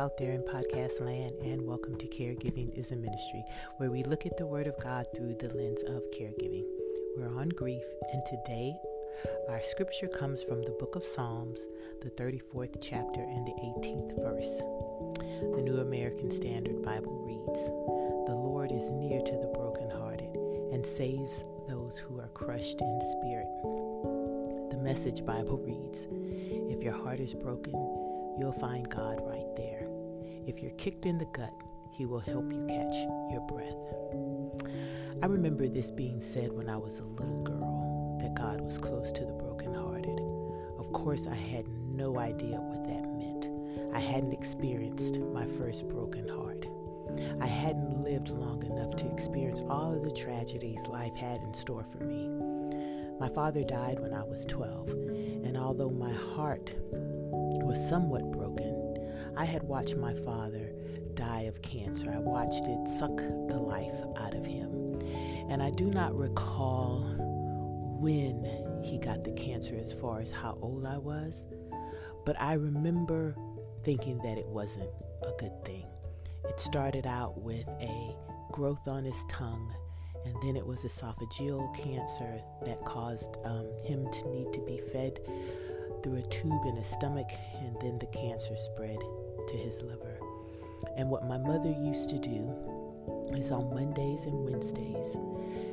out there in podcast land, and welcome to Caregiving is a Ministry, where we look at the Word of God through the lens of caregiving. We're on grief, and today our scripture comes from the book of Psalms, the 34th chapter and the 18th verse. The New American Standard Bible reads The Lord is near to the brokenhearted and saves those who are crushed in spirit. The Message Bible reads If your heart is broken, you'll find God right there. If you're kicked in the gut, He will help you catch your breath. I remember this being said when I was a little girl that God was close to the brokenhearted. Of course, I had no idea what that meant. I hadn't experienced my first broken heart. I hadn't lived long enough to experience all of the tragedies life had in store for me. My father died when I was 12, and although my heart was somewhat broken, I had watched my father die of cancer. I watched it suck the life out of him. And I do not recall when he got the cancer as far as how old I was, but I remember thinking that it wasn't a good thing. It started out with a growth on his tongue, and then it was esophageal cancer that caused um, him to need to be fed through a tube in his stomach, and then the cancer spread to his liver. And what my mother used to do is on Mondays and Wednesdays,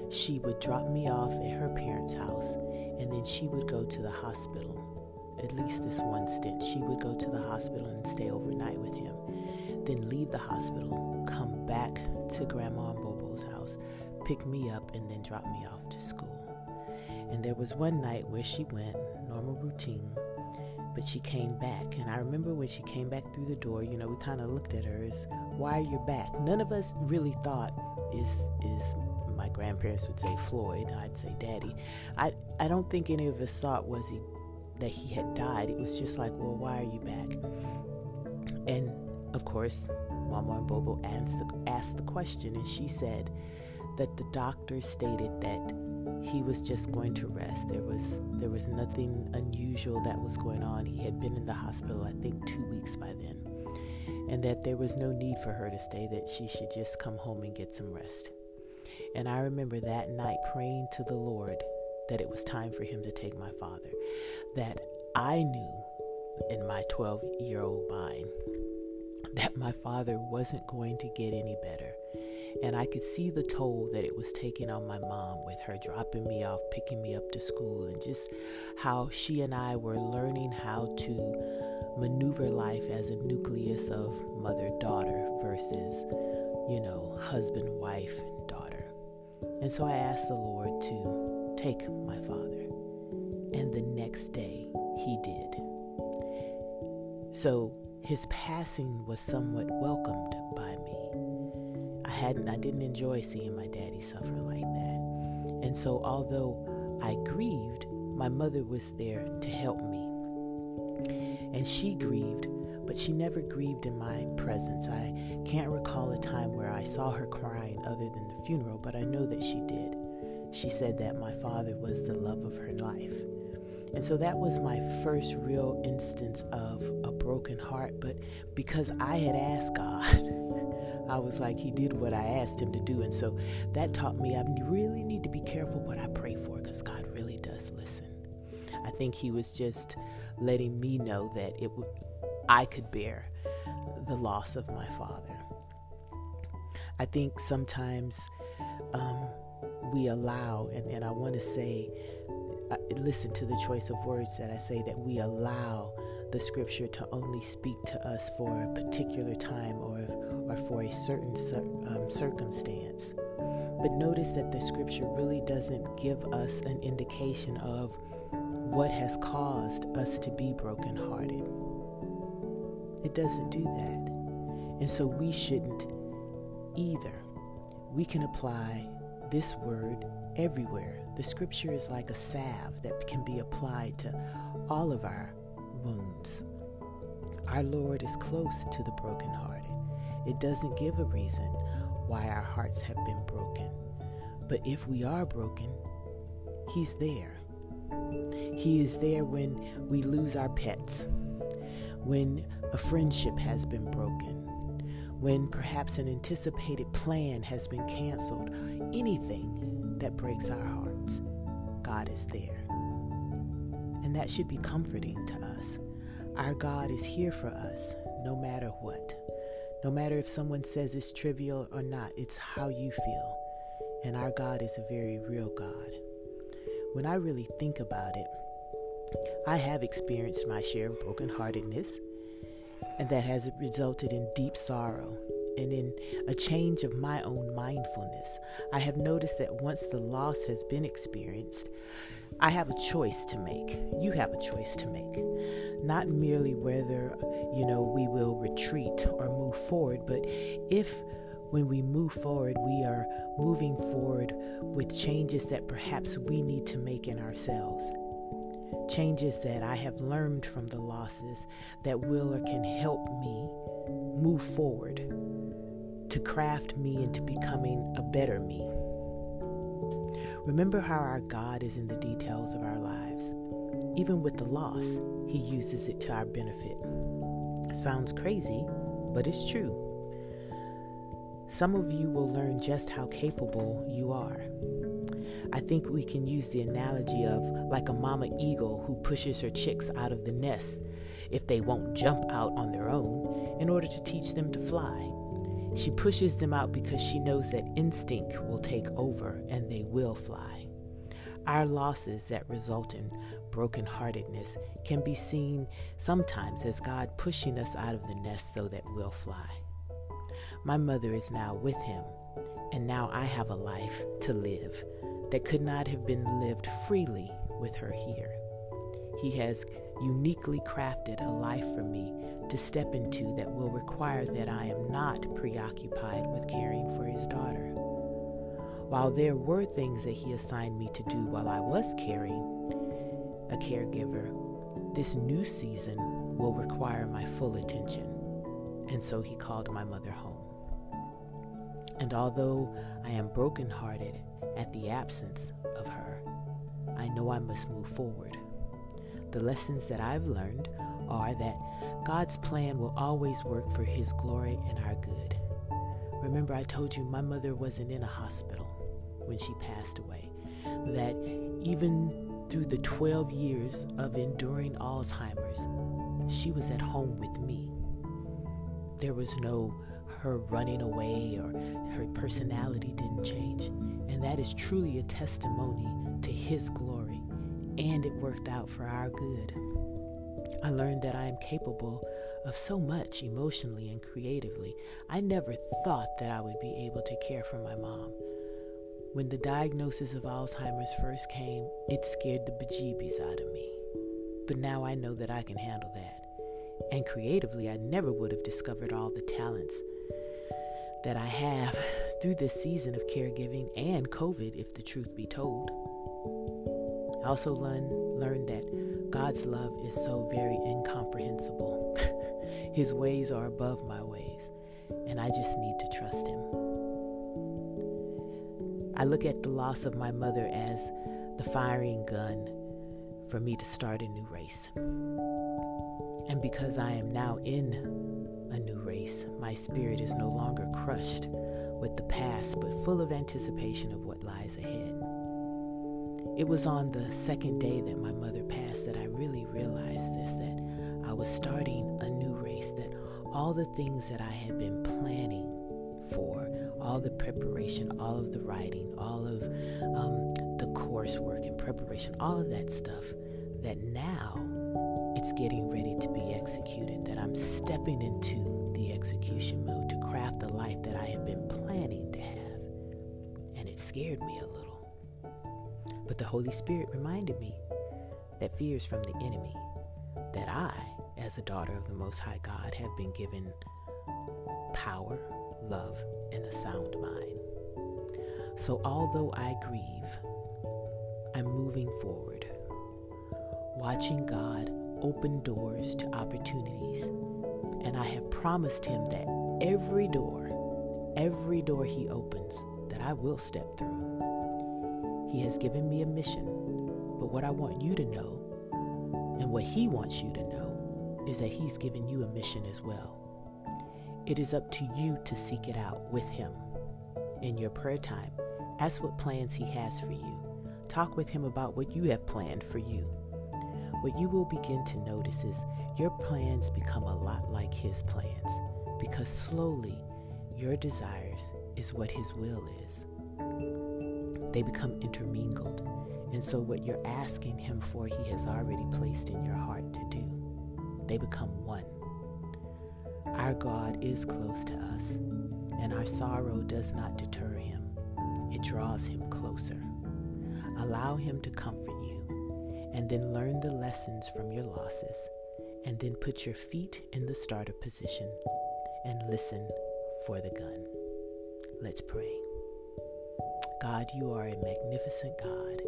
she would drop me off at her parents' house, and then she would go to the hospital. At least this one stint, she would go to the hospital and stay overnight with him, then leave the hospital, come back to Grandma and Bobo's house, pick me up, and then drop me off to school. And there was one night where she went, normal routine, but she came back. And I remember when she came back through the door, you know, we kind of looked at her as, why are you back? None of us really thought, is, is my grandparents would say Floyd, I'd say Daddy. I, I don't think any of us thought was he that he had died. It was just like, well, why are you back? And of course, Mama and Bobo asked the, asked the question, and she said that the doctor stated that he was just going to rest. There was there was nothing unusual that was going on. He had been in the hospital, I think, two weeks by then, and that there was no need for her to stay. That she should just come home and get some rest. And I remember that night praying to the Lord that it was time for him to take my father. That I knew in my 12 year old mind that my father wasn't going to get any better and I could see the toll that it was taking on my mom with her dropping me off, picking me up to school, and just how she and I were learning how to maneuver life as a nucleus of mother daughter versus, you know, husband, wife, daughter. And so I asked the Lord to take my father. And the next day, he did. So his passing was somewhat welcomed by me hadn't I didn't enjoy seeing my daddy suffer like that. And so although I grieved, my mother was there to help me. And she grieved, but she never grieved in my presence. I can't recall a time where I saw her crying other than the funeral, but I know that she did. She said that my father was the love of her life. And so that was my first real instance of a broken heart. But because I had asked God, I was like, He did what I asked Him to do. And so that taught me I really need to be careful what I pray for because God really does listen. I think He was just letting me know that it would, I could bear the loss of my father. I think sometimes um, we allow, and, and I want to say, uh, listen to the choice of words that I say, that we allow the scripture to only speak to us for a particular time or, or for a certain um, circumstance. But notice that the scripture really doesn't give us an indication of what has caused us to be brokenhearted. It doesn't do that. And so we shouldn't either. We can apply this word everywhere. The scripture is like a salve that can be applied to all of our wounds. Our Lord is close to the brokenhearted. It doesn't give a reason why our hearts have been broken. But if we are broken, He's there. He is there when we lose our pets, when a friendship has been broken, when perhaps an anticipated plan has been canceled, anything that breaks our hearts, God is there. And that should be comforting to us. Our God is here for us no matter what. No matter if someone says it's trivial or not, it's how you feel. And our God is a very real God. When I really think about it, I have experienced my share of brokenheartedness, and that has resulted in deep sorrow and in a change of my own mindfulness. I have noticed that once the loss has been experienced, I have a choice to make. You have a choice to make. Not merely whether, you know, we will retreat or move forward, but if when we move forward, we are moving forward with changes that perhaps we need to make in ourselves. Changes that I have learned from the losses that will or can help me move forward to craft me into becoming a better me. Remember how our God is in the details of our lives. Even with the loss, He uses it to our benefit. Sounds crazy, but it's true. Some of you will learn just how capable you are. I think we can use the analogy of like a mama eagle who pushes her chicks out of the nest if they won't jump out on their own in order to teach them to fly. She pushes them out because she knows that instinct will take over and they will fly. Our losses that result in brokenheartedness can be seen sometimes as God pushing us out of the nest so that we'll fly. My mother is now with him, and now I have a life to live that could not have been lived freely with her here. He has uniquely crafted a life for me to step into that will require that I am not preoccupied with caring for his daughter. While there were things that he assigned me to do while I was caring a caregiver, this new season will require my full attention. And so he called my mother home. And although I am brokenhearted at the absence of her, I know I must move forward. The lessons that I've learned are that God's plan will always work for His glory and our good. Remember, I told you my mother wasn't in a hospital when she passed away, that even through the 12 years of enduring Alzheimer's, she was at home with me. There was no her running away or her personality didn't change. And that is truly a testimony to His glory, and it worked out for our good. I learned that I am capable of so much emotionally and creatively. I never thought that I would be able to care for my mom. When the diagnosis of Alzheimer's first came, it scared the bejeebies out of me. But now I know that I can handle that. And creatively, I never would have discovered all the talents that I have through this season of caregiving and COVID, if the truth be told. I also learned, that God's love is so very incomprehensible. His ways are above my ways, and I just need to trust Him. I look at the loss of my mother as the firing gun for me to start a new race. And because I am now in a new race, my spirit is no longer crushed with the past, but full of anticipation of what lies ahead. It was on the second day that my mother passed that I really realized this that I was starting a new race, that all the things that I had been planning for, all the preparation, all of the writing, all of um, the coursework and preparation, all of that stuff, that now it's getting ready to be executed, that I'm stepping into the execution mode to craft the life that I have been planning to have. And it scared me a little. But the Holy Spirit reminded me that fear is from the enemy, that I, as a daughter of the Most High God, have been given power, love, and a sound mind. So although I grieve, I'm moving forward, watching God open doors to opportunities. And I have promised Him that every door, every door He opens, that I will step through. He has given me a mission. But what I want you to know, and what He wants you to know, is that He's given you a mission as well. It is up to you to seek it out with Him. In your prayer time, ask what plans He has for you. Talk with Him about what you have planned for you. What you will begin to notice is your plans become a lot like His plans because slowly your desires is what His will is. They become intermingled, and so what you're asking Him for, He has already placed in your heart to do. They become one. Our God is close to us, and our sorrow does not deter Him, it draws Him closer. Allow Him to comfort you, and then learn the lessons from your losses, and then put your feet in the starter position and listen for the gun. Let's pray. God, you are a magnificent God,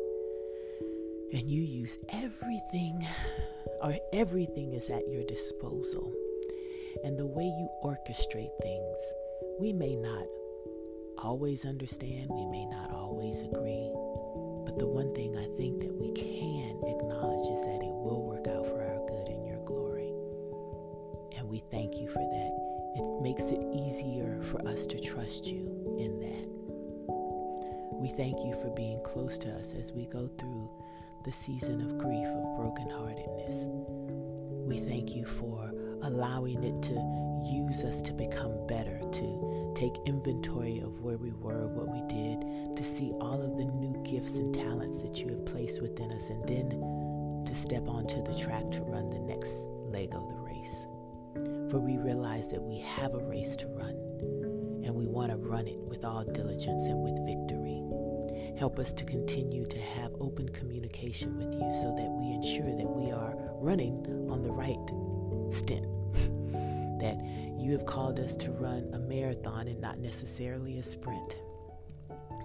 and you use everything, or everything is at your disposal. And the way you orchestrate things, we may not always understand, we may not always agree, but the one thing I think that we can acknowledge is that it will work out for our good and your glory. And we thank you for that. It makes it easier for us to trust you in that. We thank you for being close to us as we go through the season of grief, of brokenheartedness. We thank you for allowing it to use us to become better, to take inventory of where we were, what we did, to see all of the new gifts and talents that you have placed within us, and then to step onto the track to run the next leg of the race. For we realize that we have a race to run, and we want to run it with all diligence and with victory. Help us to continue to have open communication with you so that we ensure that we are running on the right stint. that you have called us to run a marathon and not necessarily a sprint,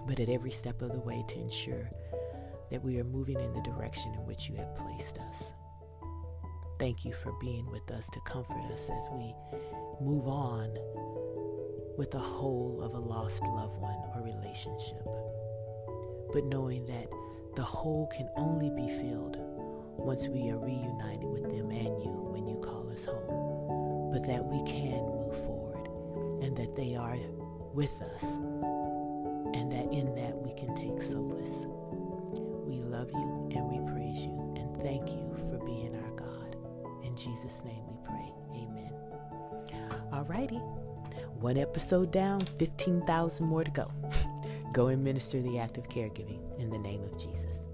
but at every step of the way to ensure that we are moving in the direction in which you have placed us. Thank you for being with us to comfort us as we move on with the hole of a lost loved one or relationship but knowing that the hole can only be filled once we are reunited with them and you when you call us home, but that we can move forward and that they are with us and that in that we can take solace. We love you and we praise you and thank you for being our God. In Jesus' name we pray. Amen. Alrighty. One episode down, 15,000 more to go. Go and minister the act of caregiving in the name of Jesus.